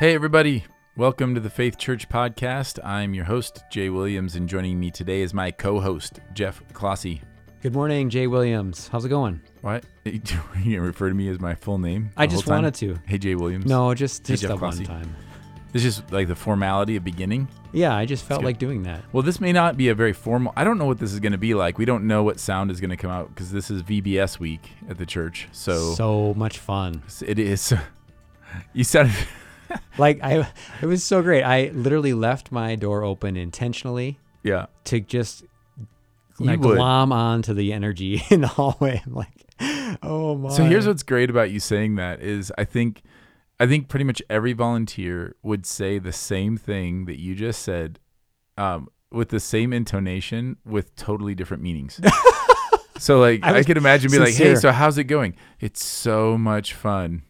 Hey, everybody. Welcome to the Faith Church Podcast. I'm your host, Jay Williams, and joining me today is my co host, Jeff Clossy. Good morning, Jay Williams. How's it going? What? You gonna refer to me as my full name? I just wanted to. Hey, Jay Williams. No, just Hey, just Jeff the one time. It's just like the formality of beginning. Yeah, I just felt like doing that. Well, this may not be a very formal. I don't know what this is going to be like. We don't know what sound is going to come out because this is VBS week at the church. So, So much fun. it is. You said Like I, it was so great. I literally left my door open intentionally yeah. to just You like, would. glom onto the energy in the hallway. I'm like, oh my. So here's what's great about you saying that is I think I think pretty much every volunteer would say the same thing that you just said um, with the same intonation with totally different meanings. so like I I, could imagine be like, "Hey, so how's it going?" It's so much fun.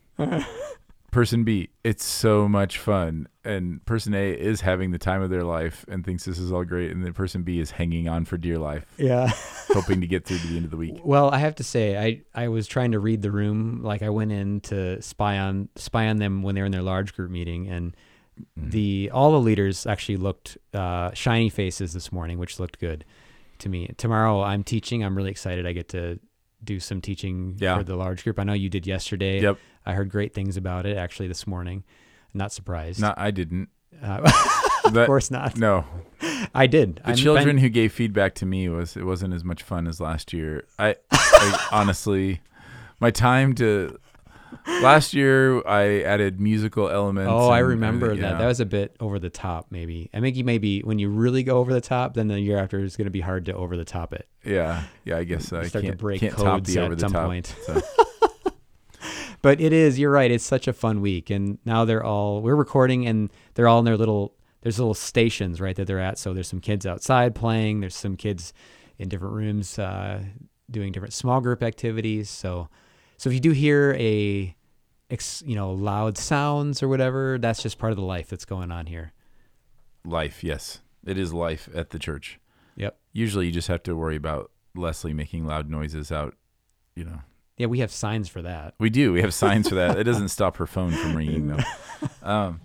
Person B, it's so much fun. And person A is having the time of their life and thinks this is all great and then person B is hanging on for dear life, Yeah. hoping to get through to the end of the week. Well, I have to say, I, I was trying to read the room. Like I went in to spy on spy on them when they were in their large group meeting, and Mm-hmm. the all the leaders actually looked uh, shiny faces this morning, which looked good to me. Tomorrow I'm teaching. I'm really excited. I get to do some teaching Yeah. for the large group. I know you did yesterday. Yep. I heard great things about it actually this morning. Not surprised. No, I didn't. Uh, of That- course not. No, I did. The I'm- children I'm- who gave feedback to me was it wasn't as much fun as last year. I, I honestly, my time to last year I added musical elements. Oh, I remember everything, that. yeah. That was a bit over the top, maybe. I think you maybe when you really go over the top, then the year after is going to be hard to over the top it. yeah, yeah. I guess I Start to can't break can't top codes the at some top. point. So, But it is. You're right. It's such a fun week, and now they're all we're recording, and they're all in their little there's little stations right that they're at. So there's some kids outside playing. There's some kids in different rooms uh, doing different small group activities. So so if you do hear a you know loud sounds or whatever, that's just part of the life that's going on here. life, yes, it is life at the church. Yep. Usually, you just have to worry about Leslie making loud noises out. You know, Yeah, we have signs for that. We do. We have signs for that. It doesn't stop her phone from ringing though. Um,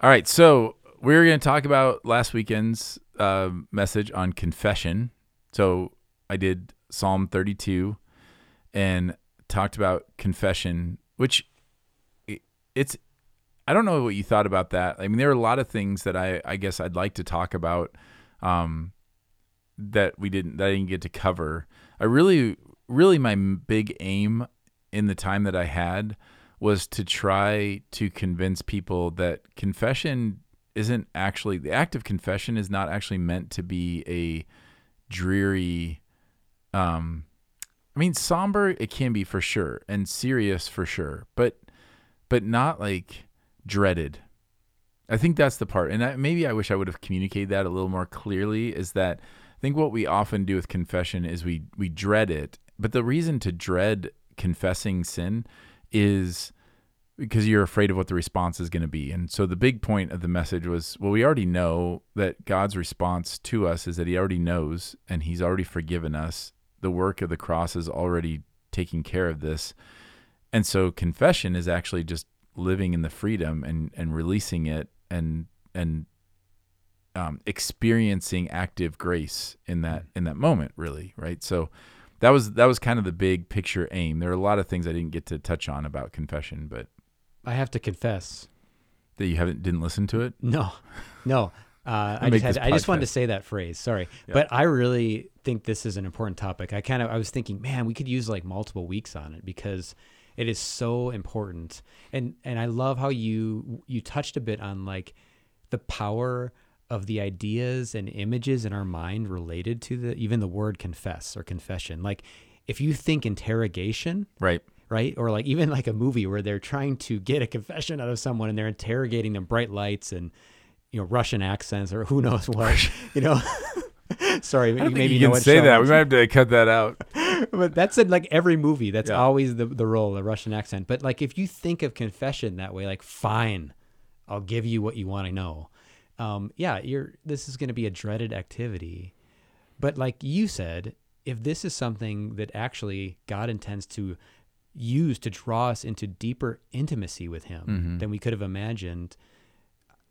all right, so we're going to talk about last weekend's uh, message on confession. So I did Psalm 32 and talked about confession, which it's. I don't know what you thought about that. I mean, there are a lot of things that I, I guess I'd like to talk about um, that we didn't that I didn't get to cover. I really, really, my big aim in the time that I had was to try to convince people that confession isn't actually the act of confession is not actually meant to be a dreary um I mean somber it can be for sure and serious for sure but but not like dreaded I think that's the part and I, maybe I wish I would have communicated that a little more clearly is that I think what we often do with confession is we we dread it but the reason to dread confessing sin is because you're afraid of what the response is going to be. And so the big point of the message was well, we already know that God's response to us is that He already knows and He's already forgiven us. The work of the cross is already taking care of this. And so confession is actually just living in the freedom and, and releasing it and and um, experiencing active grace in that in that moment, really, right? So that was that was kind of the big picture aim. There are a lot of things I didn't get to touch on about confession, but I have to confess. that you haven't didn't listen to it. No, no. Uh, I just had, I just wanted to say that phrase. Sorry, Yeah. but I really think this is an important topic. I kind of I was thinking, man, we could use like multiple weeks on it because it is so important. And and I love how you you touched a bit on like the power of the ideas and images in our mind related to the even the word confess or confession. Like if you think interrogation, Right. right? Or like even like a movie where they're trying to get a confession out of someone and they're interrogating them, bright lights and you know Russian accents or who knows what, you know. Sorry, maybe think you you can say that. We might have to cut that out. but that's in like every movie. That's Yeah. always the the role, the Russian accent. But like if you think of confession that way, like fine, I'll give you what you want to know. Um, yeah, you're. This is going to be a dreaded activity, but like you said, if this is something that actually God intends to use to draw us into deeper intimacy with Him Mhm. than we could have imagined.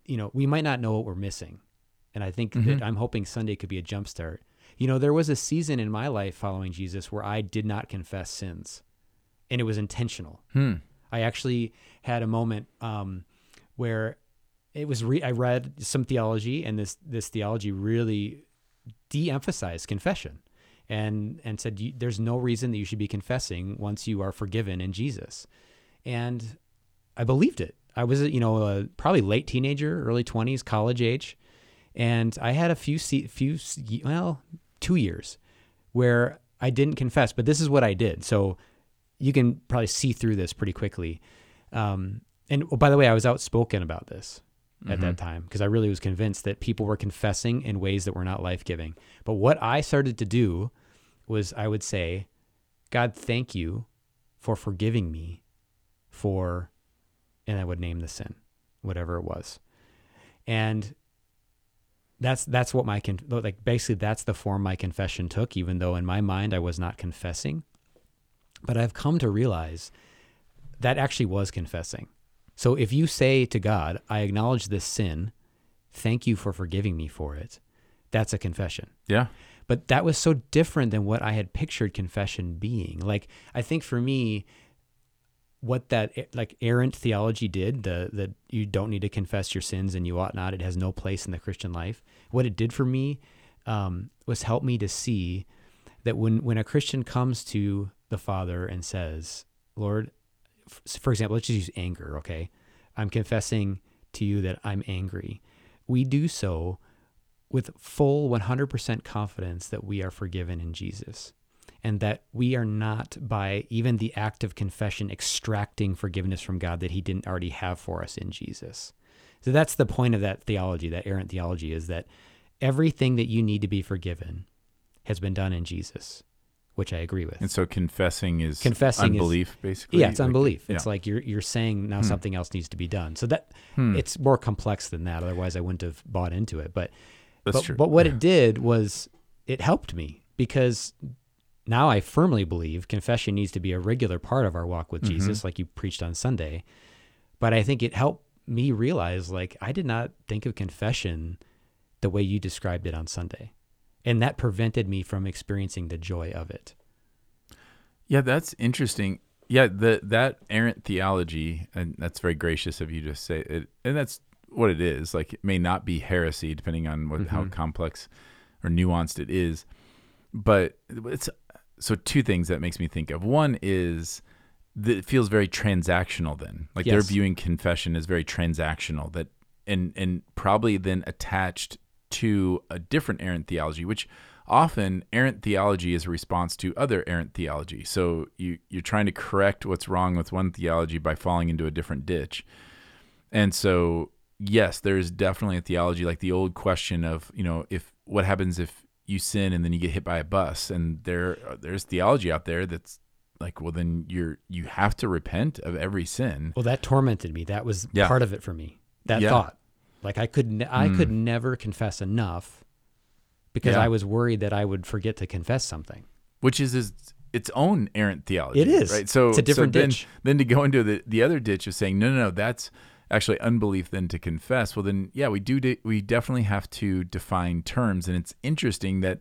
You know, we might not know what we're missing. And I think Mhm. that I'm hoping Sunday could be a jumpstart. You know, there was a season in my life following Jesus where I did not confess sins, and it was intentional. Hmm. I actually had a moment um, where it was re- I read some theology, and this this theology really de-emphasized confession, and and said there's no reason that you should be confessing once you are forgiven in Jesus, and I believed it. I was you know uh, probably late teenager, early twenties, college age, and I had a few se- few well two years where I didn't confess, but this is what I did. So you can probably see through this pretty quickly. Um, and oh, by the way, I was outspoken about this at that time because I really was convinced that people were confessing in ways that were not life giving. But what I started to do was I would say, God, thank you for forgiving me for, and I would name the sin, whatever it was. And that's that's what my con- like basically that's the form my confession took even though in my mind I was not confessing but I've come to realize that actually was confessing. So if you say to God, I acknowledge this sin, thank you for forgiving me for it, that's a confession. Yeah. But that was so different than what I had pictured confession being. Like, I think for me, what that eh, like errant theology did, the that you don't need to confess your sins and you ought not, it has no place in the Christian life. What it did for me um, was help me to see that when when a Christian comes to the Father and says, "Lord," for example, let's just use anger. Okay, I'm confessing to you that I'm angry. We do so with full 100% confidence that we are forgiven in Jesus and that we are not by even the act of confession extracting forgiveness from God that he didn't already have for us in Jesus. So that's the point of that theology, that errant theology is that everything that you need to be forgiven has been done in Jesus, which I agree with. And so confessing is Confessing is- unbelief, basically. yeah, it's Like, unbelief. yeah. It's like you're you're saying now Hmm. something else needs to be done. So that Hmm. it's more complex than that. Otherwise, I wouldn't have bought into it. But That's but, true. but what it did was it helped me because now I firmly believe confession needs to be a regular part of our walk with Mm-hmm. Jesus, like you preached on Sunday. But I think it helped me realize like I did not think of confession the way you described it on Sunday. And that prevented me from experiencing the joy of it. Yeah, that's interesting. Yeah, the that errant theology, and that's very gracious of you to say it, and that's what it is. Like it may not be heresy, depending on what how Mhm. complex or nuanced it is, but it's so two things that makes me think of. One is that it feels very transactional. Then, like they're viewing confession as very transactional. That and and probably then attached to a different errant theology, which often errant theology is a response to other errant theology. So you you're trying to correct what's wrong with one theology by falling into a different ditch. And so yes, there is definitely a theology like the old question of, you know, if what happens if you sin and then you get hit by a bus and there there's theology out there that's like well then you're you have to repent of every sin. Well, that tormented me. That was Yeah. part of it for me. That Yeah. thought, like I could, ne- I could Mm. never confess enough because Yeah. I was worried that I would forget to confess something. which is, is its own errant theology. It is. right. So It's a different so then, ditch. Then to go into the the other ditch of saying no, no, no, that's actually unbelief. Then to confess, well, then yeah, we do. De- we definitely have to define terms, and it's interesting that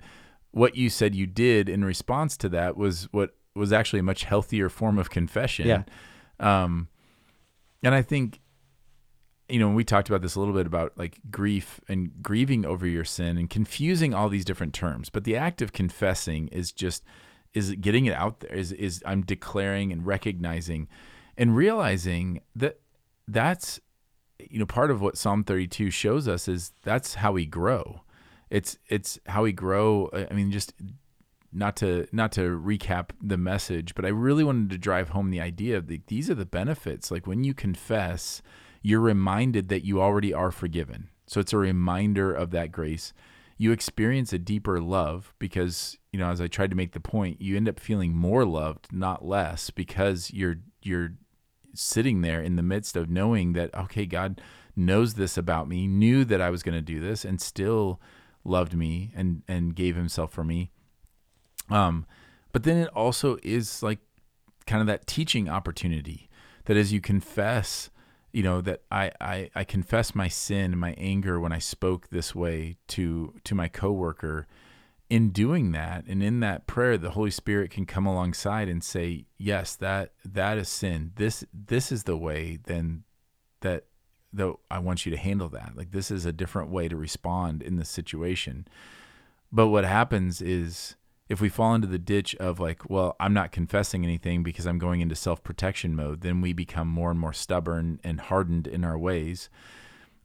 what you said you did in response to that was what was actually a much healthier form of confession. Yeah. Um, and I think you know, we talked about this a little bit about like grief and grieving over your sin and confusing all these different terms. But the act of confessing is just is getting it out there. Is is I'm declaring and recognizing and realizing that that's you know part of what Psalm 32 shows us is that's how we grow. It's it's how we grow. I mean, just not to not to recap the message, but I really wanted to drive home the idea of the, these are the benefits. Like when you confess, you're reminded that you already are forgiven. So it's a reminder of that grace. You experience a deeper love because, you know, as I tried to make the point, you end up feeling more loved, not less, because you're you're sitting there in the midst of knowing that okay, God knows this about me, knew that I was going to do this and still loved me and and gave himself for me. Um but then it also is like kind of that teaching opportunity that as you confess you know that I, I i confess my sin my anger when i spoke this way to to my coworker in doing that and in that prayer the holy spirit can come alongside and say yes that that is sin. This this is the way then that though i want you to handle that. Like this is a different way to respond in this situation. But what happens is if we fall into the ditch of like well i'm not confessing anything because i'm going into self-protection mode then we become more and more stubborn and hardened in our ways.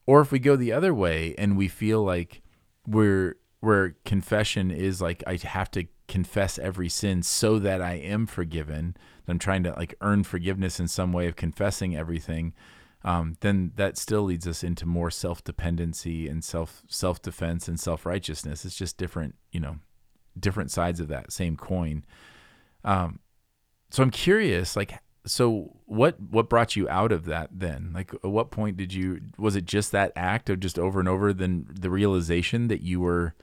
Or if we go the other way and we feel like we're where confession is like I have to confess every sin so that I am forgiven. I'm trying to like earn forgiveness in some way of confessing everything. Um, then that still leads us into more self dependency and self self defense and self righteousness. It's just different, you know, different sides of that same coin. Um, so I'm curious, like, so what what brought you out of that then? Like, at what point did you? Was it just that act of just over and over? Then the realization that you were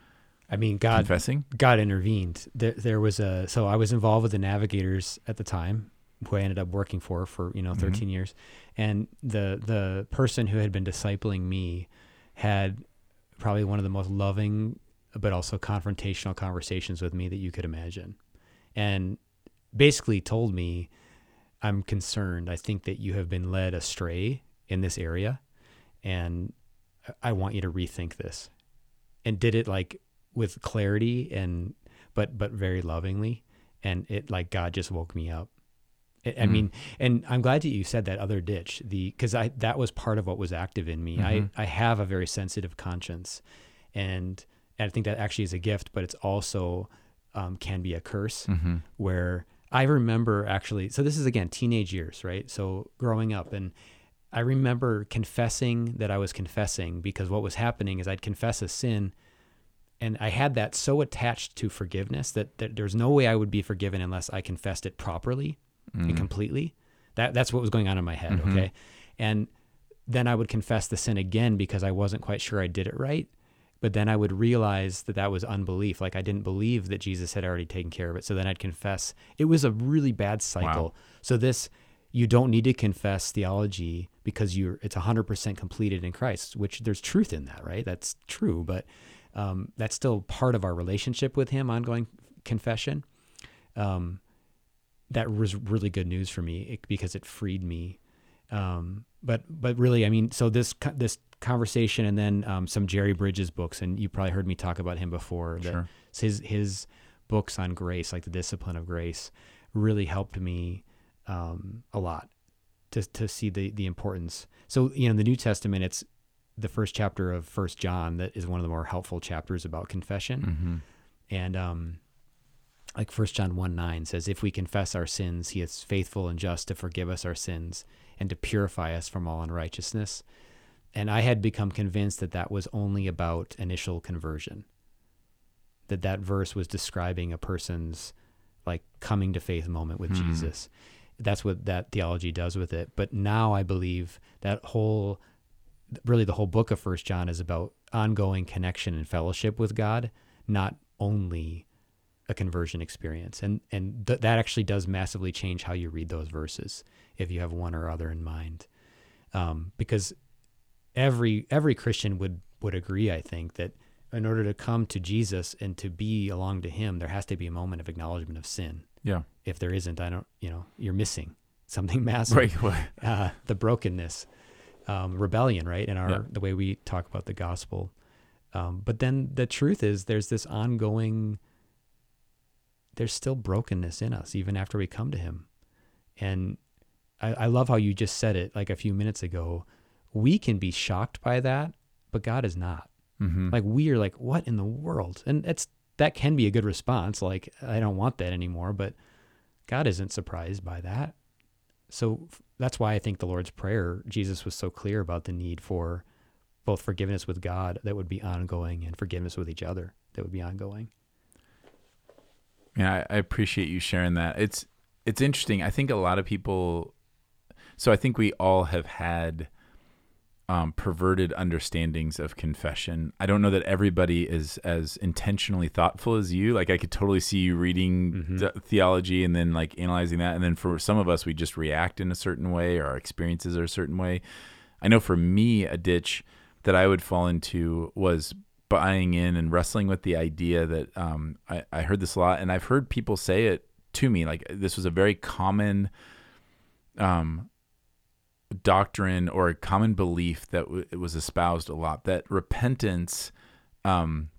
I mean, God confessing. God intervened. There, there was a so I was involved with the Navigators at the time, who I ended up working for for you know 13 Mm-hmm. years, and the the person who had been discipling me had probably one of the most loving but also confrontational conversations with me that you could imagine, and basically told me, "I'm concerned. I think that you have been led astray in this area, and I want you to rethink this." And did it like with clarity and but but very lovingly and it like god just woke me up i, I Mm. mean and i'm glad that you said that other ditch the because i that was part of what was active in me Mhm. i i have a very sensitive conscience and, and i think that actually is a gift but it's also um, can be a curse Mm-hmm. where I remember actually, so this is again teenage years, right? So growing up, and I remember confessing that I was confessing because what was happening is I'd confess a sin, and I had that so attached to forgiveness that, that there's no way I would be forgiven unless I confessed it properly and completely. That that's what was going on in my head, Mhm. okay? And then I would confess the sin again because I wasn't quite sure I did it right. But then I would realize that that was unbelief. Like I didn't believe that Jesus had already taken care of it. So then I'd confess. It was a really bad cycle. So this, you don't need to confess theology because you're it's 100% completed in Christ, which there's truth in that, right? That's true, but um, that's still part of our relationship with Him, ongoing confession. Um, that was really good news for me it- because it freed me. Um, but but really, I mean, so this this conversation and then um, some Jerry Bridges books, and you probably heard me talk about him before. That Sure. his his books on grace, like the discipline of grace, really helped me um, a lot to to see the the importance. So you know, in the New Testament, it's the first chapter of First John that is one of the more helpful chapters about confession, Mm-hmm. and um, like First John one nine says, if we confess our sins, He is faithful and just to forgive us our sins and to purify us from all unrighteousness. And I had become convinced that that was only about initial conversion. That that verse was describing a person's like coming to faith moment with Hmm. Jesus. That's what that theology does with it. But now I believe that whole really the whole book of First John is about ongoing connection and fellowship with God, not only a conversion experience. And and th- that actually does massively change how you read those verses if you have one or other in mind. Um, because every every Christian would would agree, I think, that in order to come to Jesus and to be along to Him, there has to be a moment of acknowledgement of sin. Yeah. If there isn't, I don't, you know, you're missing something massive Right. Uh, the brokenness, um, rebellion, right? In our Yeah. the way we talk about the gospel. Um, but then the truth is, there's this ongoing. There's still brokenness in us even after we come to Him, and I, I love how you just said it like a few minutes ago. We can be shocked by that, but God is not. mm-hmm. Like we are like, what in the world? And it's that can be a good response. Like I don't want that anymore, but God isn't surprised by that. So that's why I think the Lord's Prayer, Jesus was so clear about the need for both forgiveness with God that would be ongoing and forgiveness with each other that would be ongoing. Yeah, I, appreciate you sharing that. It's it's interesting. I think a lot of people. So I think we all have had um, perverted understandings of confession. I don't know that everybody is as intentionally thoughtful as you. Like I could totally see you reading Mm-hmm. th- theology and then like analyzing that, and then for some of us, we just react in a certain way, or our experiences are a certain way. I know for me, a ditch that I would fall into was buying in and wrestling with the idea that um, I, I heard this a lot, and I've heard people say it to me. Like this was a very common um, doctrine or a common belief that w- it was espoused a lot that repentance, um,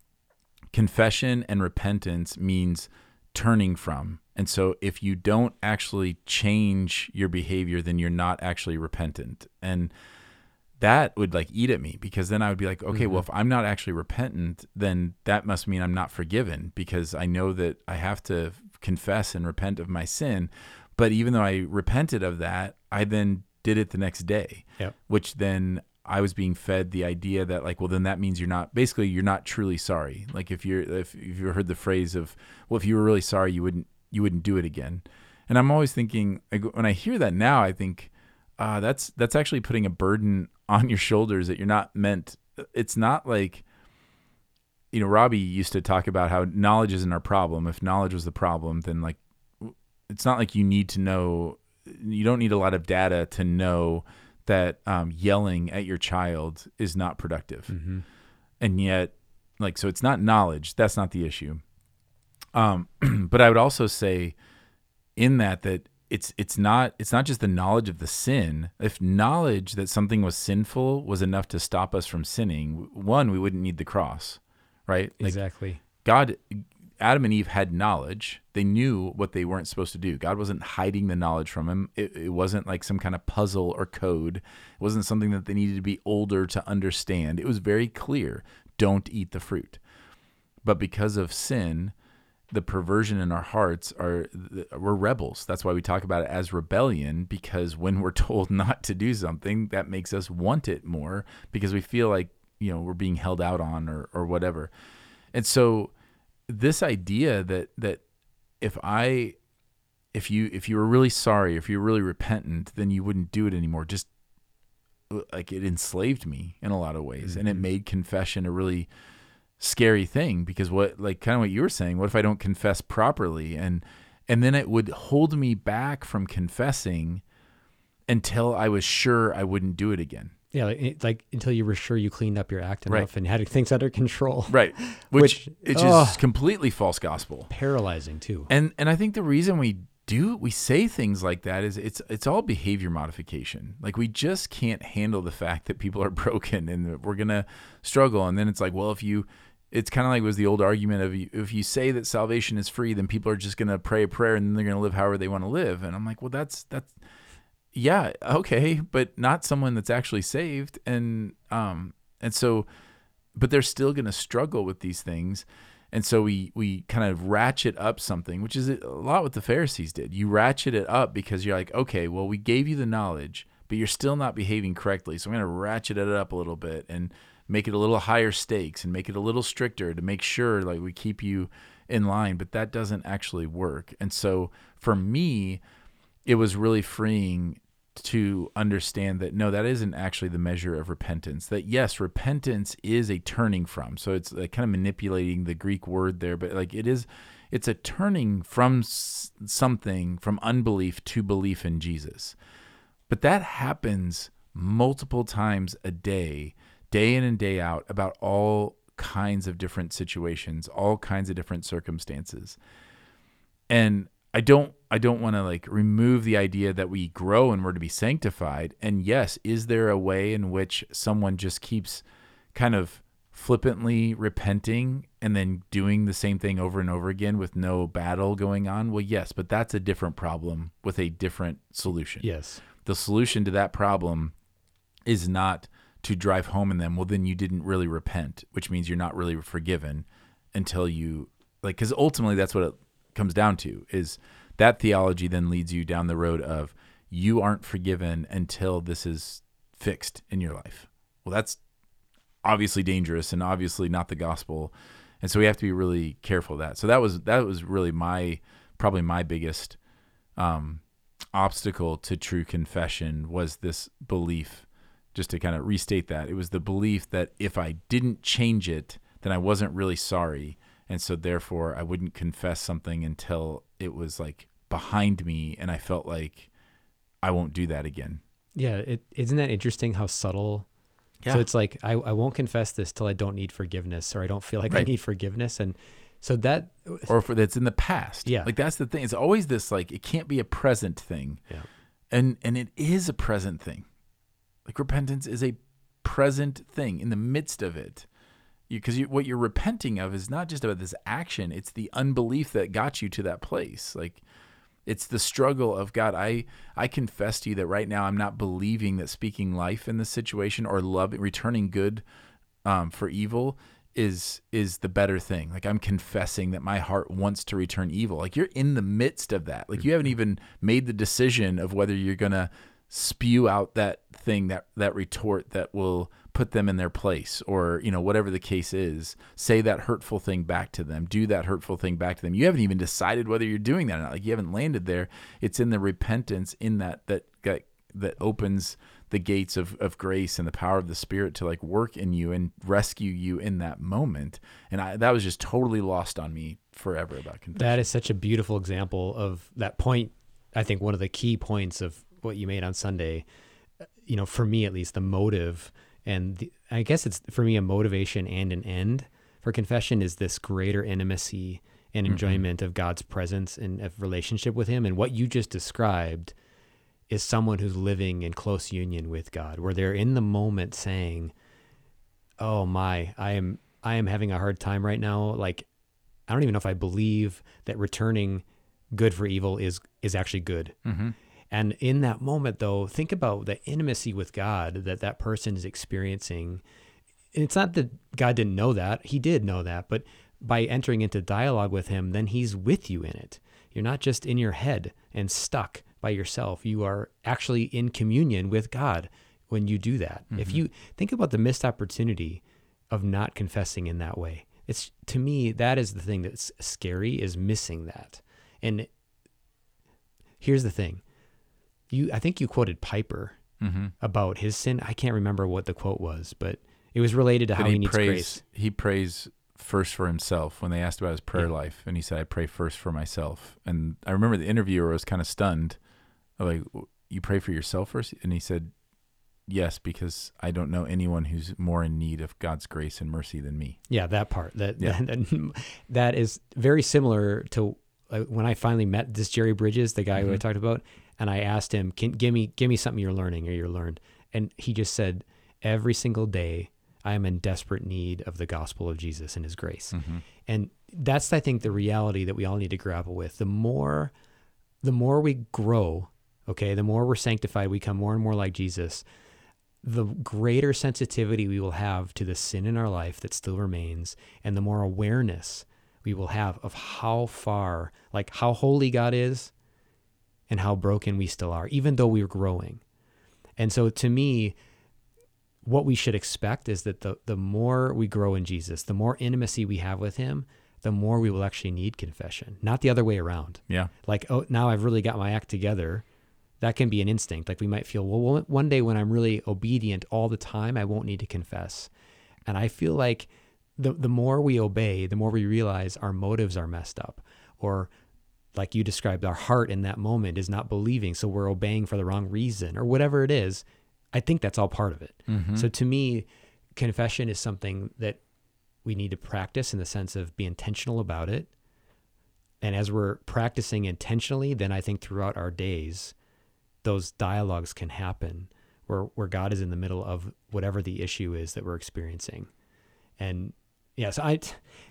confession, and repentance means turning from. And so if you don't actually change your behavior, then you're not actually repentant. And that would like eat at me because then I would be like, okay, well, if I'm not actually repentant, then that must mean I'm not forgiven because I know that I have to confess and repent of my sin. But even though I repented of that, I then did it the next day, Yep. which then I was being fed the idea that like, well, then that means you're not basically you're not truly sorry. Like if you're if, if you heard the phrase of, well, if you were really sorry, you wouldn't you wouldn't do it again. And I'm always thinking like, when I hear that now, I think uh, that's that's actually putting a burden on your shoulders that you're not meant. It's not like you know Robbie used to talk about how knowledge isn't our problem. If knowledge was the problem, then like it's not like you need to know. You don't need a lot of data to know that um, yelling at your child is not productive, Mm-hmm. and yet like so it's not knowledge. That's not the issue. Um, but I would also say in that that it's it's not it's not just the knowledge of the sin. If knowledge that something was sinful was enough to stop us from sinning, one we wouldn't need the cross, right? Like Exactly. God, Adam and Eve had knowledge. They knew what they weren't supposed to do. God wasn't hiding the knowledge from them. It, it wasn't like some kind of puzzle or code. It wasn't something that they needed to be older to understand. It was very clear: don't eat the fruit. But because of sin, the perversion in our hearts are we're rebels. That's why we talk about it as rebellion because when we're told not to do something, that makes us want it more because we feel like, you know, we're being held out on or or whatever. And so this idea that that if I if you if you were really sorry, if you were really repentant, then you wouldn't do it anymore. Just like it enslaved me in a lot of ways and it mm-hmm. made confession a really scary thing because what like kind of what you were saying what if i don't confess properly? And and then it would hold me back from confessing until i was sure i wouldn't do it again Yeah, like, like until you were sure you cleaned up your act Right. enough and had things under control. right which, Which- is completely false gospel Paralyzing too. and and i think the reason we do we say things like that is it's it's all behavior modification like we just can't handle the fact that people are broken and that we're gonna struggle and then it's like well if you it's kind of like was the old argument of if you say that salvation is free then people are just gonna pray a prayer and then they're gonna live however they want to live and i'm like well that's that's yeah okay but not someone that's actually saved and um and so but they're still going to struggle with these things and so we we kind of ratchet up something which is a lot what the pharisees did. You ratchet it up because you're like okay well we gave you the knowledge but you're still not behaving correctly so i'm going to ratchet it up a little bit and make it a little higher stakes and make it a little stricter to make sure like we keep you in line but that doesn't actually work and so for me it was really freeing to understand that no, that isn't actually the measure of repentance. That yes, repentance is a turning from. So it's like kind of manipulating the Greek word there, but like it is, it's a turning from something from unbelief to belief in Jesus. But that happens multiple times a day, day in and day out, about all kinds of different situations, all kinds of different circumstances and I don't I don't want to like remove the idea that we grow and we're to be sanctified. And yes, is there a way in which someone just keeps kind of flippantly repenting and then doing the same thing over and over again with no battle going on? Well, yes, but that's a different problem with a different solution. Yes. The solution to that problem is not to drive home in them, well, then you didn't really repent, which means you're not really forgiven until you like, because ultimately that's what it comes down to is that theology then leads you down the road of you aren't forgiven until this is fixed in your life. Well, that's obviously dangerous and obviously not the gospel. And so we have to be really careful of that. So that was that was really my probably my biggest um, obstacle to true confession was this belief just to kind of restate that. It was the belief that if I didn't change it, then I wasn't really sorry. And so therefore I wouldn't confess something until it was like behind me and I felt like I won't do that again. Yeah, it isn't that interesting how subtle yeah. So it's like I, I won't confess this till I don't need forgiveness or I don't feel like I need forgiveness. And so that uh, or if it's in the past. Yeah. Like that's the thing. It's always this like it can't be a present thing. Yeah. And and it is a present thing. Like repentance is a present thing in the midst of it. Because you, what you're repenting of is not just about this action; it's the unbelief that got you to that place. Like, it's the struggle of God. I I confess to you that right now I'm not believing that speaking life in this situation or love returning good um, for evil is is the better thing. Like I'm confessing that my heart wants to return evil. Like you're in the midst of that. Like you haven't even made the decision of whether you're gonna spew out that thing that that retort that will put them in their place or you know whatever the case is say that hurtful thing back to them do that hurtful thing back to them. You haven't even decided whether you're doing that or not. Like you haven't landed there. It's in the repentance in that that that, that opens the gates of, of grace and the power of the spirit to like work in you and rescue you in that moment. And I, that was just totally lost on me forever about confession. That is such a beautiful example of that point. I think one of the key points of what you made on Sunday, uh, you know, for me at least, the motive and the, I guess it's for me a motivation and an end for confession is this greater intimacy and enjoyment of God's presence and of relationship with Him. And what you just described is someone who's living in close union with God, where they're in the moment saying, "Oh my, I am I am having a hard time right now. Like, I don't even know if I believe that returning good for evil is is actually good." mm-hmm. And in that moment, though, think about the intimacy with God that that person is experiencing. And it's not that God didn't know that; He did know that. But by entering into dialogue with Him, then He's with you in it. You're not just in your head and stuck by yourself. You are actually in communion with God when you do that. If mm-hmm. you think about the missed opportunity of not confessing in that way, it's to me that is the thing that's scary is missing that. And here's the thing you i think you quoted piper Mm-hmm. about his sin i can't remember what the quote was but it was related to how he, he needs prays grace he prays first for himself when they asked about his prayer Yeah. life and he said i pray first for myself and i remember the interviewer was kind of stunned like you pray for yourself first and he said yes because i don't know anyone who's more in need of god's grace and mercy than me yeah that part that Yeah. that, that is very similar to uh, when i finally met this jerry bridges the guy who i Mhm. talked about and i asked him can give me give me something you're learning or you're learned and he just said every single day i am in desperate need of the gospel of jesus and his grace mm-hmm. And that's I think the reality that we all need to grapple with. The more the more we grow, okay, the more we're sanctified, we become more and more like Jesus, the greater sensitivity we will have to the sin in our life that still remains and the more awareness we will have of how far like how holy God is and how broken we still are even though we're growing. And so to me, what we should expect is that the, the more we grow in Jesus, the more intimacy we have with him, the more we will actually need confession, not the other way around. yeah Like, oh, now I've really got my act together. That can be an instinct. Like we might feel, well, one- day when I'm really obedient all the time, I won't need to confess. And I feel like the, the more we obey, the more we realize our motives are messed up. Or like you described, our heart in that moment is not believing. So we're obeying for the wrong reason or whatever it is. I think that's all part of it. mm-hmm. So to me, confession is something that we need to practice in the sense of be intentional about it. And as we're practicing intentionally, then I think throughout our days, those dialogues can happen where, where God is in the middle of whatever the issue is that we're experiencing. And yes, so I,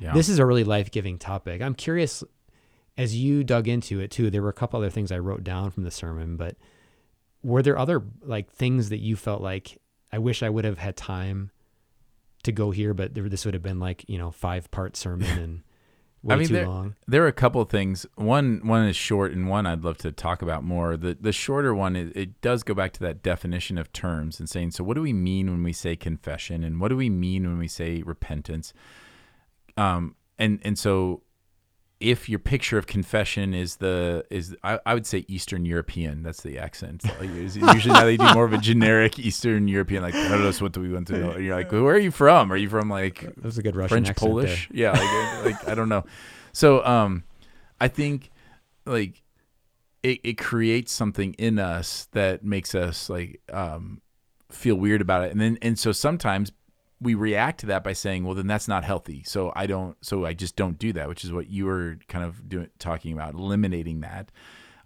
yeah this is a really life giving topic. I'm curious, as you dug into it too, there were a couple other things I wrote down from the sermon, but were there other like things that you felt like I wish I would have had time to go here, but there, this would have been like, you know, five part sermon and way I mean, too there- long. there are a couple of things. One one is short, and one I'd love to talk about more. The the shorter one it, it does go back to that definition of terms and saying, so what do we mean when we say confession, and what do we mean when we say repentance? Um, and and so if your picture of confession is the is I, I would say Eastern European, that's the accent. Like, usually now they do more of a generic Eastern European, like I don't know what do we want to know. And you're like, where are you from? Are you from like that was a good Russian French, Polish? there. Yeah, like, like I don't know. So um, I think like it it creates something in us that makes us like um feel weird about it, and then and so sometimes we react to that by saying, well, then that's not healthy. So I don't, so I just don't do that, which is what you were kind of doing, talking about, eliminating that.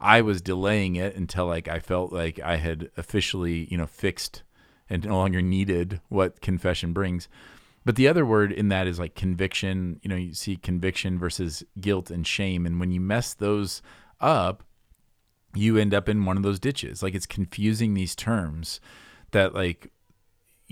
I was delaying it until like I felt like I had officially, you know, fixed and no longer needed what confession brings. But the other word in that is like conviction. You know, you see conviction versus guilt and shame. And when you mess those up, you end up in one of those ditches. Like it's confusing these terms that like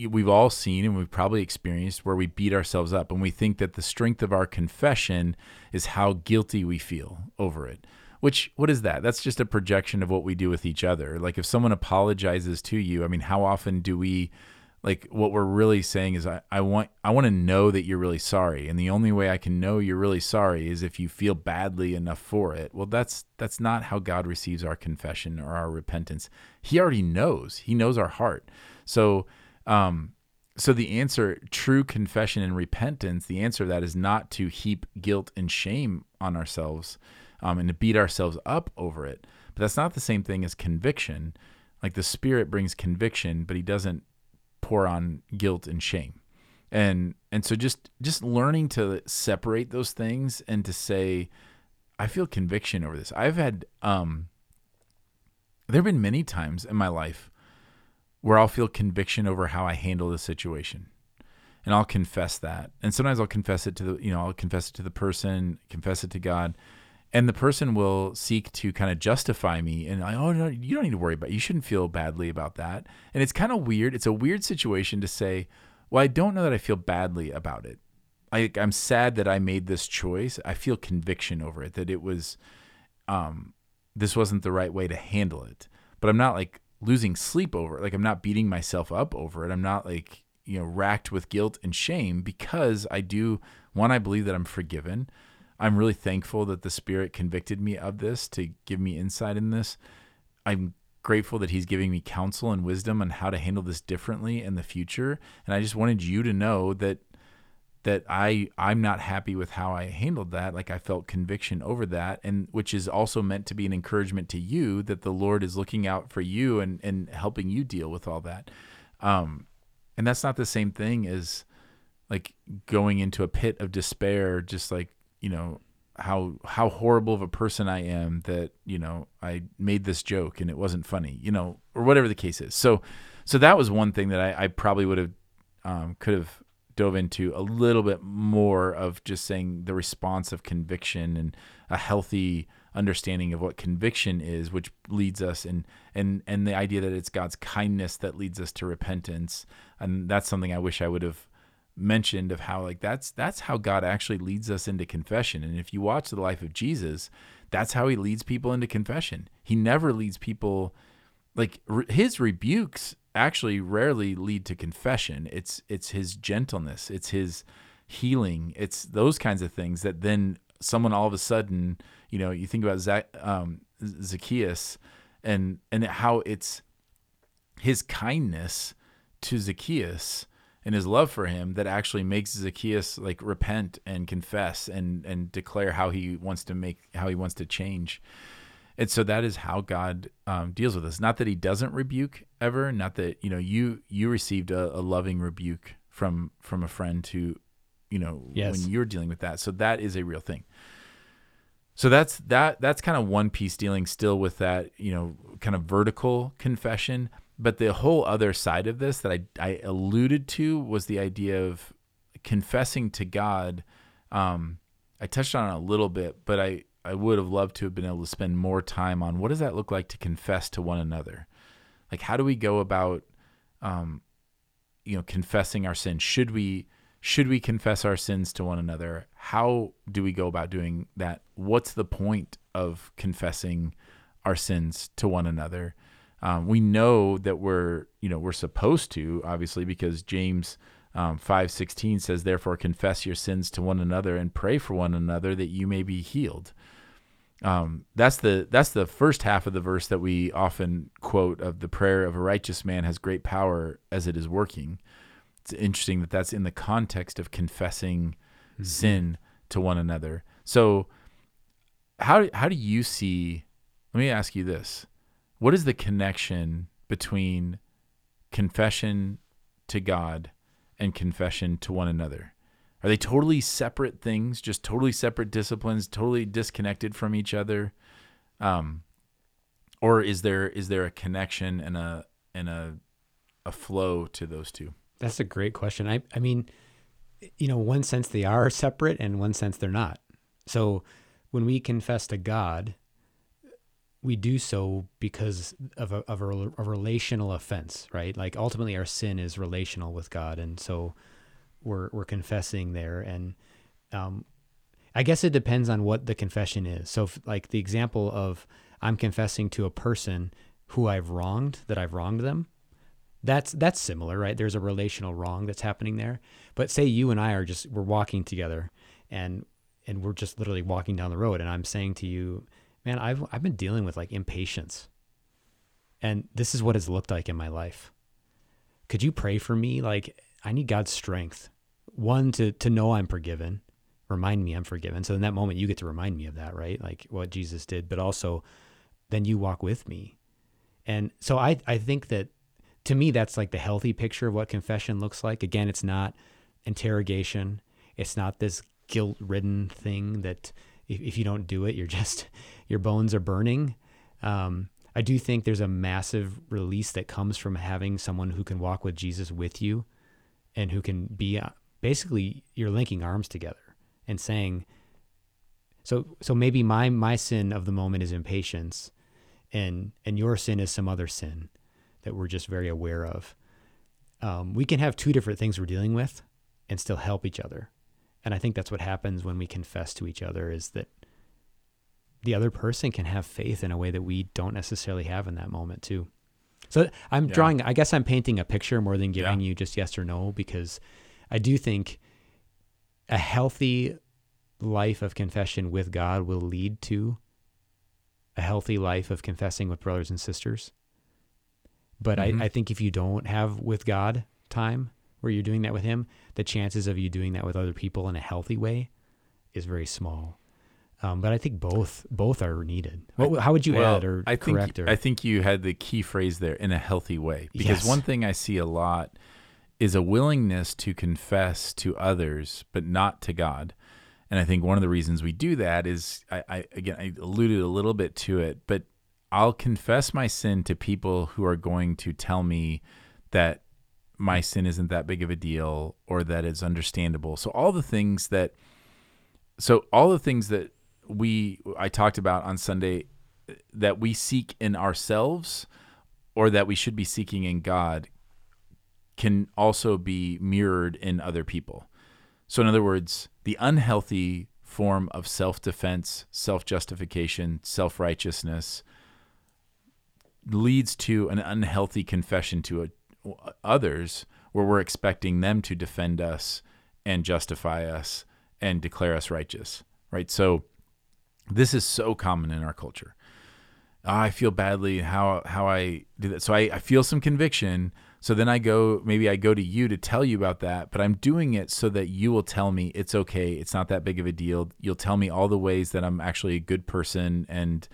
we've all seen and we've probably experienced where we beat ourselves up and we think that the strength of our confession is how guilty we feel over it. Which what is that? That's just a projection of what we do with each other. Like if someone apologizes to you, I mean, how often do we like what we're really saying is I, I want I want to know that you're really sorry. And the only way I can know you're really sorry is if you feel badly enough for it. Well, that's that's not how God receives our confession or our repentance. He already knows. He knows our heart. So um, so the answer, true confession and repentance, the answer to that is not to heap guilt and shame on ourselves um, and to beat ourselves up over it. But that's not the same thing as conviction. Like the Spirit brings conviction, but He doesn't pour on guilt and shame. And and so just just learning to separate those things and to say, I feel conviction over this. I've had um, there have been many times in my life where I'll feel conviction over how I handle the situation. And I'll confess that. And sometimes I'll confess it to the, you know, I'll confess it to the person, confess it to God. And the person will seek to kind of justify me and I, oh no, you don't need to worry about it. You shouldn't feel badly about that. And it's kind of weird. It's a weird situation to say, well, I don't know that I feel badly about it. I, I'm sad that I made this choice. I feel conviction over it, that it was, um, this wasn't the right way to handle it. But I'm not like losing sleep over it. Like I'm not beating myself up over it. I'm not like, you know, racked with guilt and shame because I do one, I believe that I'm forgiven. I'm really thankful that the Spirit convicted me of this to give me insight in this. I'm grateful that He's giving me counsel and wisdom on how to handle this differently in the future. And I just wanted you to know that that I I'm not happy with how I handled that. Like I felt conviction over that, and which is also meant to be an encouragement to you that the Lord is looking out for you and and helping you deal with all that. Um, and that's not the same thing as like going into a pit of despair, just like you know how how horrible of a person I am that you know I made this joke and it wasn't funny, you know, or whatever the case is. So so that was one thing that I, I probably would have um, could have dove into a little bit more of just saying the response of conviction and a healthy understanding of what conviction is which leads us and and and the idea that it's God's kindness that leads us to repentance. And that's something I wish I would have mentioned of how like that's that's how God actually leads us into confession. And if you watch the life of Jesus that's how he leads people into confession. He never leads people like re- his rebukes actually rarely lead to confession. It's it's his gentleness, it's his healing, it's those kinds of things that then someone all of a sudden, you know, you think about Zac, um, Zacchaeus and and how it's his kindness to Zacchaeus and his love for him that actually makes Zacchaeus like repent and confess and and declare how he wants to make how he wants to change. And so that is how God um, deals with us. Not that He doesn't rebuke ever. Not that you know you you received a, a loving rebuke from from a friend to, you know, Yes. when you're dealing with that. So that is a real thing. So that's that that's kind of one piece dealing still with that you know kind of vertical confession. But the whole other side of this that I I alluded to was the idea of confessing to God. Um, I touched on it a little bit, but I I would have loved to have been able to spend more time on what does that look like to confess to one another? Like how do we go about um you know confessing our sins? Should we should we confess our sins to one another? How do we go about doing that? What's the point of confessing our sins to one another? Um, we know that we're you know we're supposed to obviously because James Um, 516 says, Therefore, confess your sins to one another and pray for one another that you may be healed. Um, that's the that's the first half of the verse that we often quote of the prayer of a righteous man has great power as it is working. It's interesting that that's in the context of confessing mm-hmm. sin to one another. So, how how do you see? Let me ask you this: What is the connection between confession to God and confession to one another? Are they totally separate things, just totally separate disciplines, totally disconnected from each other? Um, or is there is there a connection and a and a a flow to those two? That's a great question. I I mean, you know, one sense they are separate, and one sense they're not. So when we confess to God, we do so because of a, of a, a relational offense, right? Like ultimately, our sin is relational with God, and so we're we're confessing there, and um, I guess it depends on what the confession is. So, if, like the example of I'm confessing to a person who I've wronged, that I've wronged them. That's that's similar, right? There's a relational wrong that's happening there. But say you and I are just we're walking together, and and we're just literally walking down the road, and I'm saying to you, man, I've I've been dealing with like impatience, and this is what it's looked like in my life. Could you pray for me? Like I need God's strength. One to to know I'm forgiven, remind me I'm forgiven. So in that moment you get to remind me of that, right? Like what Jesus did, but also then you walk with me. And so I I think that to me that's like the healthy picture of what confession looks like. Again, it's not interrogation. It's not this guilt-ridden thing that if, if you don't do it, you're just your bones are burning. Um, I do think there's a massive release that comes from having someone who can walk with Jesus with you and who can be uh, basically you're linking arms together and saying so so maybe my my sin of the moment is impatience and and your sin is some other sin that we're just very aware of. Um, we can have two different things we're dealing with and still help each other. And i think that's what happens when we confess to each other is that the other person can have faith in a way that we don't necessarily have in that moment too so I'm yeah. drawing, I guess I'm painting a picture more than giving yeah. you just yes or no, because I do think a healthy life of confession with God will lead to a healthy life of confessing with brothers and sisters. But mm-hmm. I, I think if you don't have with God time where you're doing that with Him, the chances of you doing that with other people in a healthy way is very small. Um, but I think both both are needed. What, how would you well, add or I think, correct? Or? I think you had the key phrase there in a healthy way. Because yes. one thing I see a lot is a willingness to confess to others, but not to God. And I think one of the reasons we do that is, I, I again, I alluded a little bit to it, but I'll confess my sin to people who are going to tell me that my sin isn't that big of a deal or that it's understandable. So all the things that, so all the things that we I talked about on Sunday that we seek in ourselves or that we should be seeking in God can also be mirrored in other people. So in other words, the unhealthy form of self-defense, self-justification, self-righteousness leads to an unhealthy confession to a, others where we're expecting them to defend us and justify us and declare us righteous, right? So this is so common in our culture. I feel badly how how I do that. So I, I feel some conviction. So then I go maybe I go to you to tell you about that, but I'm doing it so that you will tell me it's okay. It's not that big of a deal. You'll tell me all the ways that I'm actually a good person and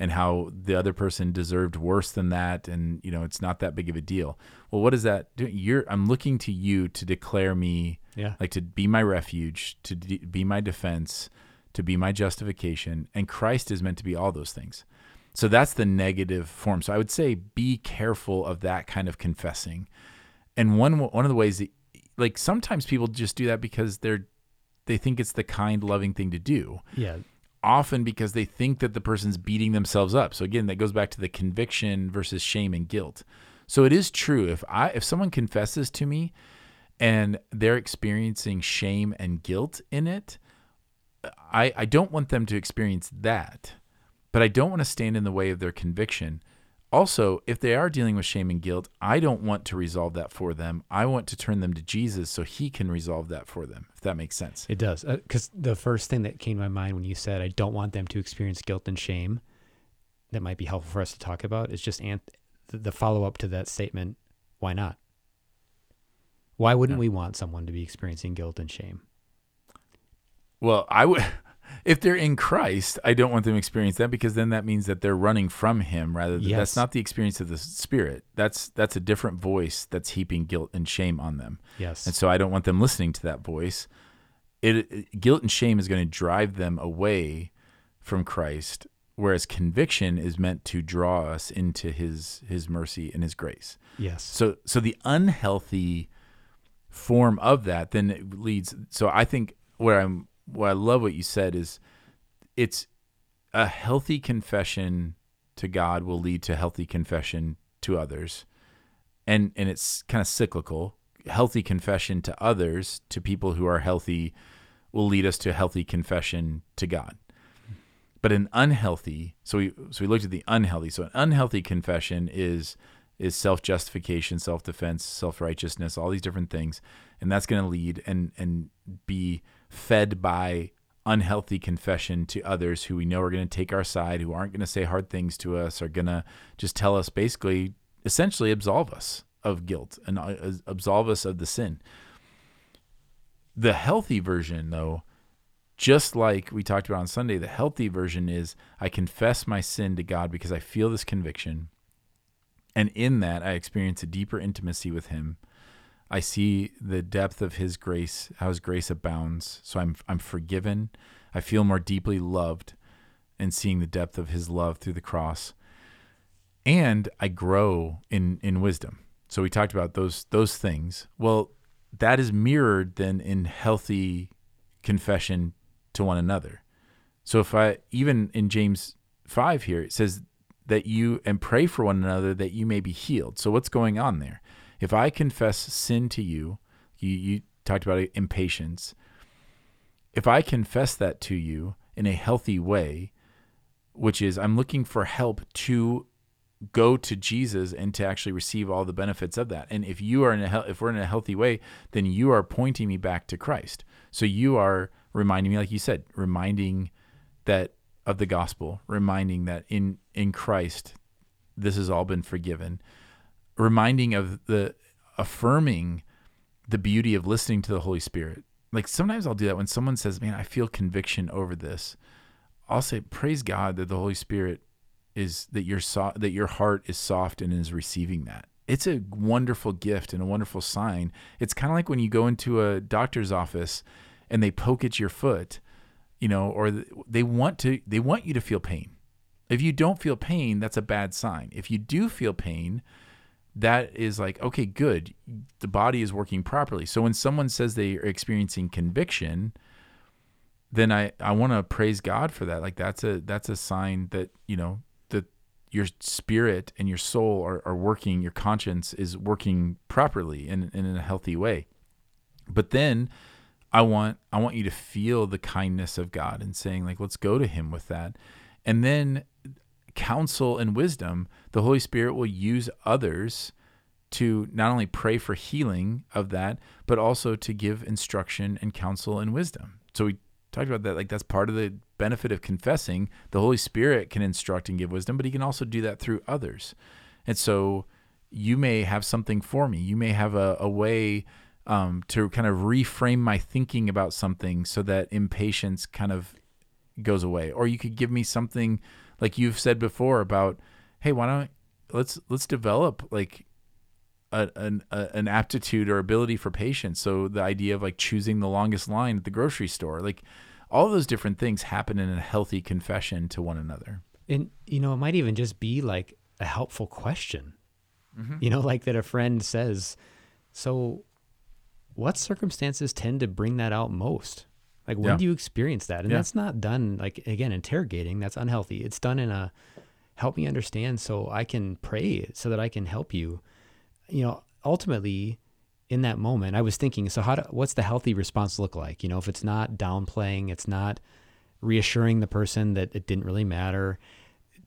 and how the other person deserved worse than that and you know it's not that big of a deal. Well, what is that doing? You're I'm looking to you to declare me yeah. like to be my refuge, to de- be my defense to be my justification, and Christ is meant to be all those things. So that's the negative form. So I would say be careful of that kind of confessing. And one one of the ways that, like sometimes people just do that because they're they think it's the kind loving thing to do. Yeah. Often because they think that the person's beating themselves up. So again, that goes back to the conviction versus shame and guilt. So it is true if I if someone confesses to me and they're experiencing shame and guilt in it, I, I don't want them to experience that, but I don't want to stand in the way of their conviction. also, if they are dealing with shame and guilt, I don't want to resolve that for them. I want to turn them to Jesus so he can resolve that for them, if that makes sense. It does. Uh, because the first thing that came to my mind when you said, I don't want them to experience guilt and shame, that might be helpful for us to talk about is just ant- the follow up to that statement why not? Why wouldn't Yeah. we want someone to be experiencing guilt and shame? Well, I would. If they're in Christ, I don't want them to experience that because then that means that they're running from Him rather than Yes. that's not the experience of the Spirit. That's that's a different voice that's heaping guilt and shame on them. Yes. And so I don't want them listening to that voice. It, it- guilt and shame is going to drive them away from Christ, whereas conviction is meant to draw us into His His mercy and His grace. yes. So so the unhealthy form of that then it leads. So I think where I'm what I love what you said is it's a healthy confession to God will lead to healthy confession to others. And and it's kind of cyclical. Healthy confession to others, to people who are healthy, will lead us to healthy confession to God. But an unhealthy, so we so we looked at the unhealthy. So an unhealthy confession is is self justification, self defense, self righteousness, all these different things, and that's going to lead and and be fed by unhealthy confession to others who we know are going to take our side, who aren't going to say hard things to us, are going to just tell us basically, essentially, absolve us of guilt and uh, absolve us of the sin. The healthy version, though, just like we talked about on Sunday, the healthy version is I confess my sin to God because I feel this conviction. And in that, I experience a deeper intimacy with Him. I see the depth of His grace, how His grace abounds. So I'm, I'm forgiven. I feel more deeply loved and seeing the depth of His love through the cross. And I grow in, in wisdom. So we talked about those those things. Well, that is mirrored then in healthy confession to one another. So if I even in James 5 here it says that you and pray for one another that you may be healed. So what's going on there? If I confess sin to you, you you talked about impatience. If I confess that to you in a healthy way, which is I'm looking for help to go to Jesus and to actually receive all the benefits of that. And if you are in a if we're in a healthy way, then you are pointing me back to Christ. So you are reminding me, like you said, reminding that of the gospel, reminding that in in Christ, this has all been forgiven. Reminding of the affirming the beauty of listening to the Holy Spirit. Like sometimes I'll do that when someone says, "Man, I feel conviction over this." I'll say, "Praise God that the Holy Spirit is that your so- that your heart is soft and is receiving that." It's a wonderful gift and a wonderful sign. It's kind of like when you go into a doctor's office and they poke at your foot, you know, or they want to they want you to feel pain. If you don't feel pain, that's a bad sign. If you do feel pain, that is like, okay, good. The body is working properly. So when someone says they are experiencing conviction, then I, I want to praise God for that. Like that's a that's a sign that, you know, that your spirit and your soul are, are working, your conscience is working properly and, and in a healthy way. But then I want I want you to feel the kindness of God and saying like let's go to him with that. And then counsel and wisdom, the Holy Spirit will use others to not only pray for healing of that, but also to give instruction and counsel and wisdom. So we talked about that. Like that's part of the benefit of confessing. The Holy Spirit can instruct and give wisdom, but he can also do that through others. And so you may have something for me. You may have a, a way um, to kind of reframe my thinking about something so that impatience kind of goes away. Or you could give me something like you've said before about, hey, why don't let's let's develop like a, an a, an aptitude or ability for patience. So the idea of like choosing the longest line at the grocery store, like all those different things happen in a healthy confession to one another. And you know, it might even just be like a helpful question. Mm-hmm. You know, like that a friend says, "So, what circumstances tend to bring that out most? Like when Yeah. do you experience that?" And Yeah. that's not done like again interrogating. That's unhealthy. It's done in a help me understand so I can pray so that I can help you. You know, ultimately in that moment, I was thinking, so how do, what's the healthy response look like? You know, if it's not downplaying, it's not reassuring the person that it didn't really matter.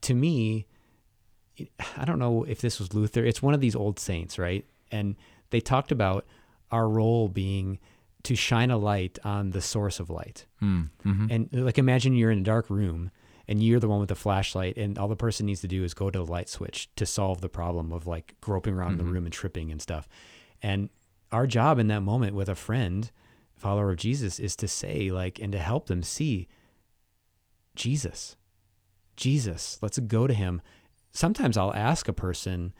To me, I don't know if this was Luther. It's one of these old saints, right? And they talked about our role being to shine a light on the source of light. Mm, hmm And like imagine you're in a dark room and you're the one with the flashlight and all the person needs to do is go to the light switch to solve the problem of like groping around the room and tripping and stuff. And our job in that moment with a friend, follower of Jesus, is to say like and to help them see Jesus. Jesus. Let's go to him. Sometimes I'll ask a person,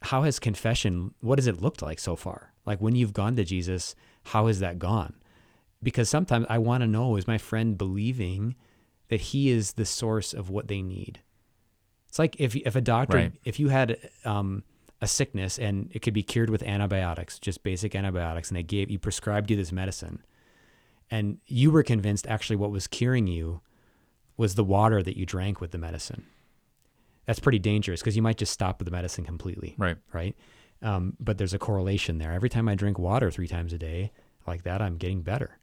how has confession, what has it looked like so far? Like when you've gone to Jesus, how has that gone? Because sometimes I want to know is my friend believing that he is the source of what they need? It's like if, if a doctor, Right. if you had um, a sickness and it could be cured with antibiotics, just basic antibiotics, and they gave you prescribed you this medicine, and you were convinced actually what was curing you was the water that you drank with the medicine. That's pretty dangerous because you might just stop with the medicine completely, Right. right? Um, but there's a correlation there. Every time I drink water three times a day, like that, I'm getting better.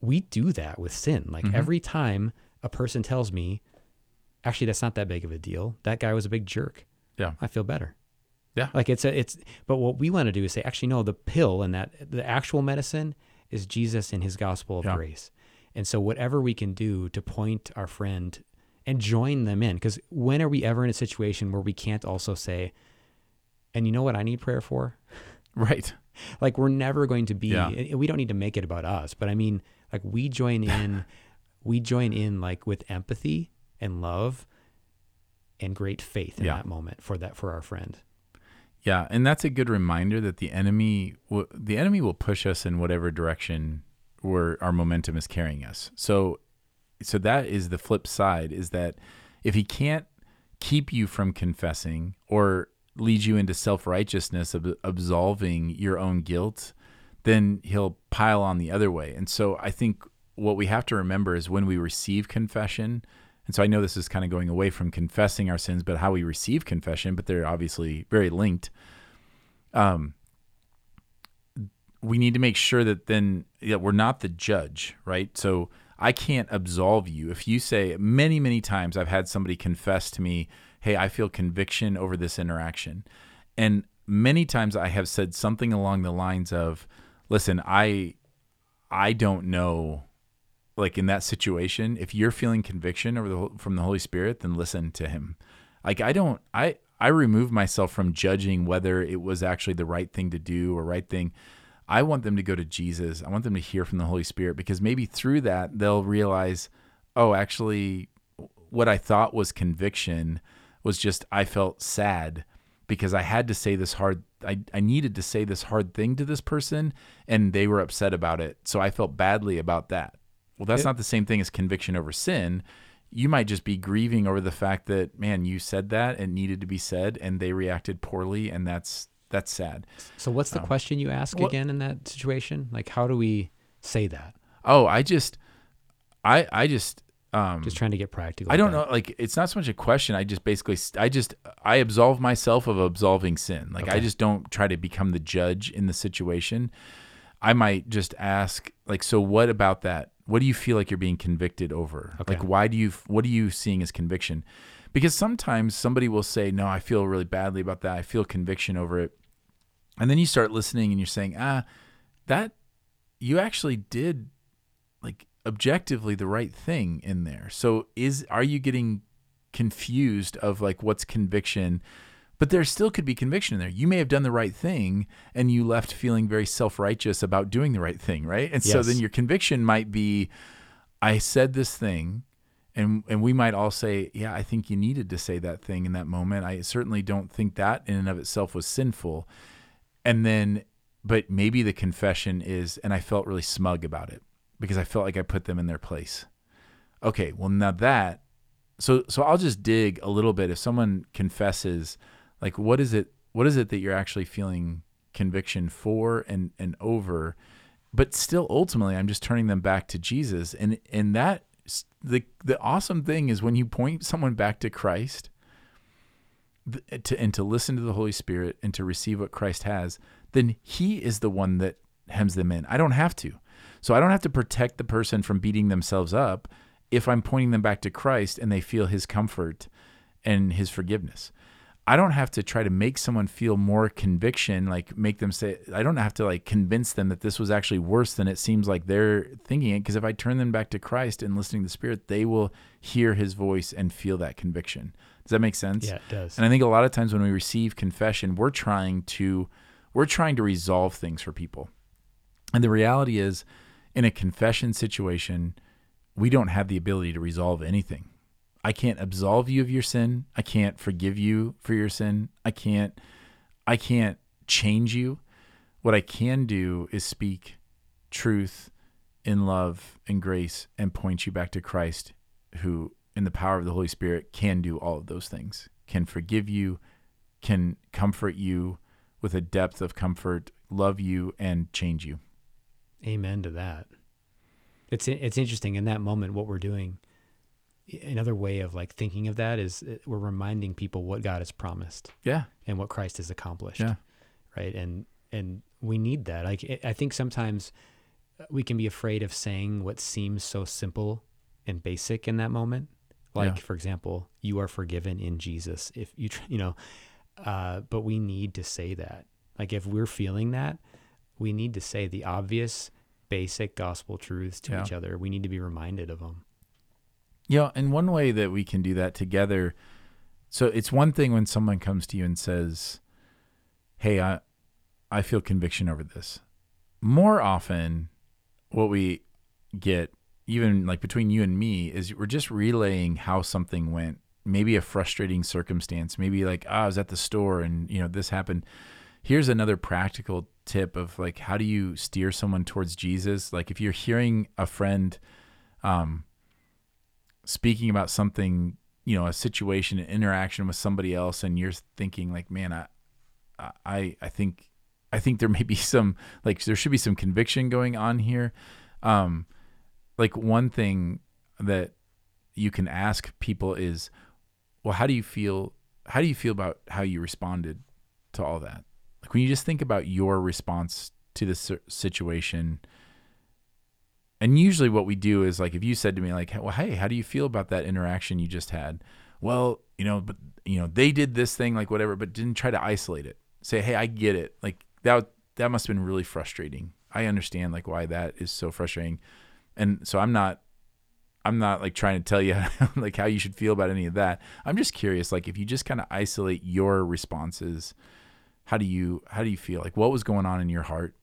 We do that with sin. Like every time a person tells me, actually, that's not that big of a deal. That guy was a big jerk. Yeah. I feel better. Yeah. Like it's a, it's, but what we want to do is say, actually, no, the pill and that the actual medicine is Jesus and his gospel of Yeah. grace. And so whatever we can do to point our friend and join them in, because when are we ever in a situation where we can't also say, and you know what I need prayer for? Right. Like we're never going to be, Yeah. we don't need to make it about us, but I mean, like we join in, we join in like with empathy and love and great faith in Yeah. that moment for that, for our friend. Yeah, and that's a good reminder that the enemy, w- the enemy will push us in whatever direction where our momentum is carrying us. So, so that is the flip side: is that if he can't keep you from confessing or lead you into self righteousness of absolving your own guilt, then he'll pile on the other way. And so, I think what we have to remember is when we receive confession. And so I know this is kind of going away from confessing our sins, but how we receive confession, but they're obviously very linked. Um, we need to make sure that then that we're not the judge, right? So I can't absolve you if you say many, many times I've had somebody confess to me, "Hey, I feel conviction over this interaction," and many times I have said something along the lines of, "Listen, I, I don't know." like in that situation, if you're feeling conviction over the from the Holy Spirit, then listen to Him. Like I don't, I I remove myself from judging whether it was actually the right thing to do or right thing. I want them to go to Jesus. I want them to hear from the Holy Spirit because maybe through that they'll realize, oh, actually, what I thought was conviction was just I felt sad because I had to say this hard I, I needed to say this hard thing to this person and they were upset about it. So I felt badly about that. Well, that's It- not the same thing as conviction over sin. You might just be grieving over the fact that, man, you said that and needed to be said and they reacted poorly and that's that's sad. So what's the Um, question you ask well- again in that situation? Like, how do we say that? Oh, I just I I just um Just trying to get practical. I don't know. Like, it's not so much a question. I just basically, I just, I absolve myself of absolving sin. Like, I just don't try to become the judge in the situation. I might just ask, like, so what about that? What do you feel like you're being convicted over? Okay. Like, why do you, what are you seeing as conviction? Because sometimes somebody will say, no, I feel really badly about that. I feel conviction over it. And then you start listening and you're saying, ah, that, you actually did objectively the right thing in there. So is are you getting confused of like what's conviction? But there still could be conviction in there. You may have done the right thing and you left feeling very self-righteous about doing the right thing, right? And so then your conviction might be I said this thing and and we might all say, yeah, I think you needed to say that thing in that moment. I certainly don't think that in and of itself was sinful. And then but maybe the confession is and I felt really smug about it because I felt like I put them in their place. Okay, well now that so so I'll just dig a little bit if someone confesses like what is it what is it that you're actually feeling conviction for and and over but still ultimately I'm just turning them back to Jesus and and that the the awesome thing is when you point someone back to Christ to and to listen to the Holy Spirit and to receive what Christ has then he is the one that hems them in. I don't have to. So I don't have to protect the person from beating themselves up if I'm pointing them back to Christ and they feel his comfort and his forgiveness. I don't have to try to make someone feel more conviction, like make them say, I don't have to like convince them that this was actually worse than it seems like they're thinking it. Because if I turn them back to Christ and listening to the Spirit, they will hear his voice and feel that conviction. Does that make sense? Yeah, it does. And I think a lot of times when we receive confession, we're trying to we're trying to resolve things for people. And the reality is in a confession situation, we don't have the ability to resolve anything. I can't absolve you of your sin. I can't forgive you for your sin. I can't I can't change you. What I can do is speak truth in love and grace and point you back to Christ who in the power of the Holy Spirit can do all of those things. Can forgive you, can comfort you with a depth of comfort, love you and change you. Amen to that. It's it's interesting in that moment what we're doing another way of like thinking of that is uh, we're reminding people what God has promised. Yeah. And what Christ has accomplished. Yeah. Right. And and we need that. Like I think sometimes we can be afraid of saying what seems so simple and basic in that moment. Like yeah. for example, you are forgiven in Jesus. If you you know, uh, but we need to say that. Like if we're feeling that, we need to say the obvious, basic gospel truths to yeah. each other. We need to be reminded of them. Yeah, and one way that we can do that together. So it's one thing when someone comes to you and says, "Hey, I I feel conviction over this." More often what we get even like between you and me is we're just relaying how something went. Maybe a frustrating circumstance, maybe like, oh, I was at the store and, you know, this happened. Here's another practical tip of like how do you steer someone towards Jesus? Like if you're hearing a friend um speaking about something, you know, a situation, an interaction with somebody else, and you're thinking like, man, I, I, I think, I think there may be some like there should be some conviction going on here. Um, like one thing that you can ask people is, well, how do you feel? How do you feel about how you responded to all that? When you just think about your response to this situation and usually what we do is like if you said to me like well hey how do you feel about that interaction you just had? Well you know but you know they did this thing like whatever but didn't try to isolate it. Say hey i get it. Like that that must have been really frustrating. I understand like why that is so frustrating. And so i'm not i'm not like trying to tell you like how you should feel about any of that. I'm just curious like if you just kind of isolate your responses how do you how do you feel like what was going on in your heart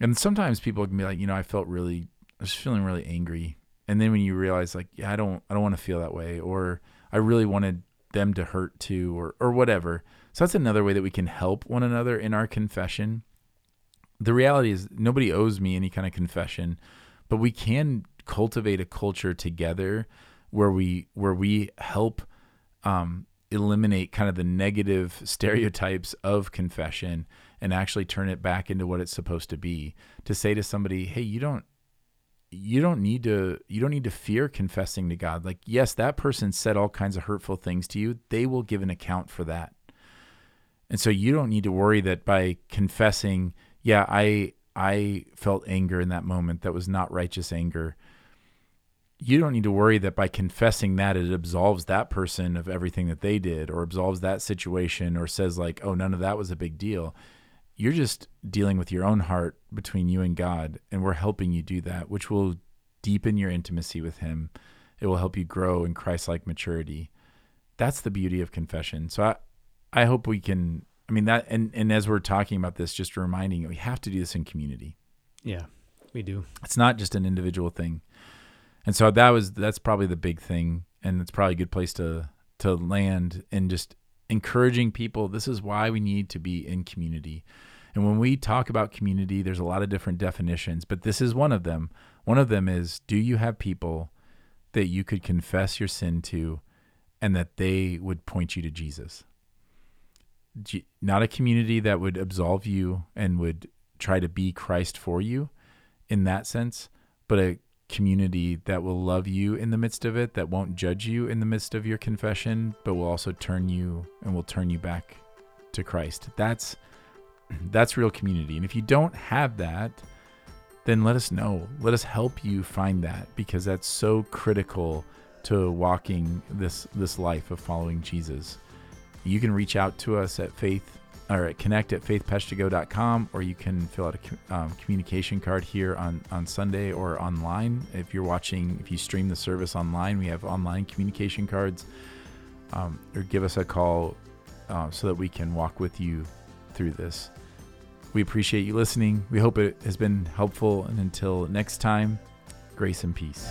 and sometimes people can be like, you know, I felt really, I was feeling really angry. And then when you realize, like, yeah, I don't, I don't want to feel that way, or I really wanted them to hurt too, or or whatever. So that's another way that we can help one another in our confession. The reality is, nobody owes me any kind of confession, but we can cultivate a culture together where we where we help um, eliminate kind of the negative stereotypes of confession and actually turn it back into what it's supposed to be to say to somebody hey you don't you don't need to you don't need to fear confessing to God. Like yes that person said all kinds of hurtful things to you. They will give an account for that. And so you don't need to worry that by confessing yeah I I felt anger in that moment that was not righteous anger you don't need to worry that by confessing that it absolves that person of everything that they did or absolves that situation or says like oh none of that was a big deal you're just dealing with your own heart between you and God, and we're helping you do that, which will deepen your intimacy with Him. It will help you grow in Christ like maturity. That's the beauty of confession. So I, I hope we can. I mean that, and and as we're talking about this, just reminding you we have to do this in community. Yeah, we do. It's not just an individual thing, and so that was that's probably the big thing, and it's probably a good place to to land and just encouraging people. This is why we need to be in community. And when we talk about community, there's a lot of different definitions, but this is one of them. One of them is do you have people that you could confess your sin to and that they would point you to Jesus? Not a community that would absolve you and would try to be Christ for you in that sense, but a community that will love you in the midst of it, that won't judge you in the midst of your confession, but will also turn you and will turn you back to Christ. That's that's real community. And if you don't have that, then let us know. Let us help you find that because that's so critical to walking this this life of following Jesus. you can reach out to us at faith or at connect at faithpeshtigo.com or you can fill out a um, communication card here on, on Sunday or online. If you're watching, if you stream the service online, we have online communication cards. Um, or give us a call uh, so that we can walk with you through this. We appreciate you listening. We hope it has been helpful. And until next time, grace and peace.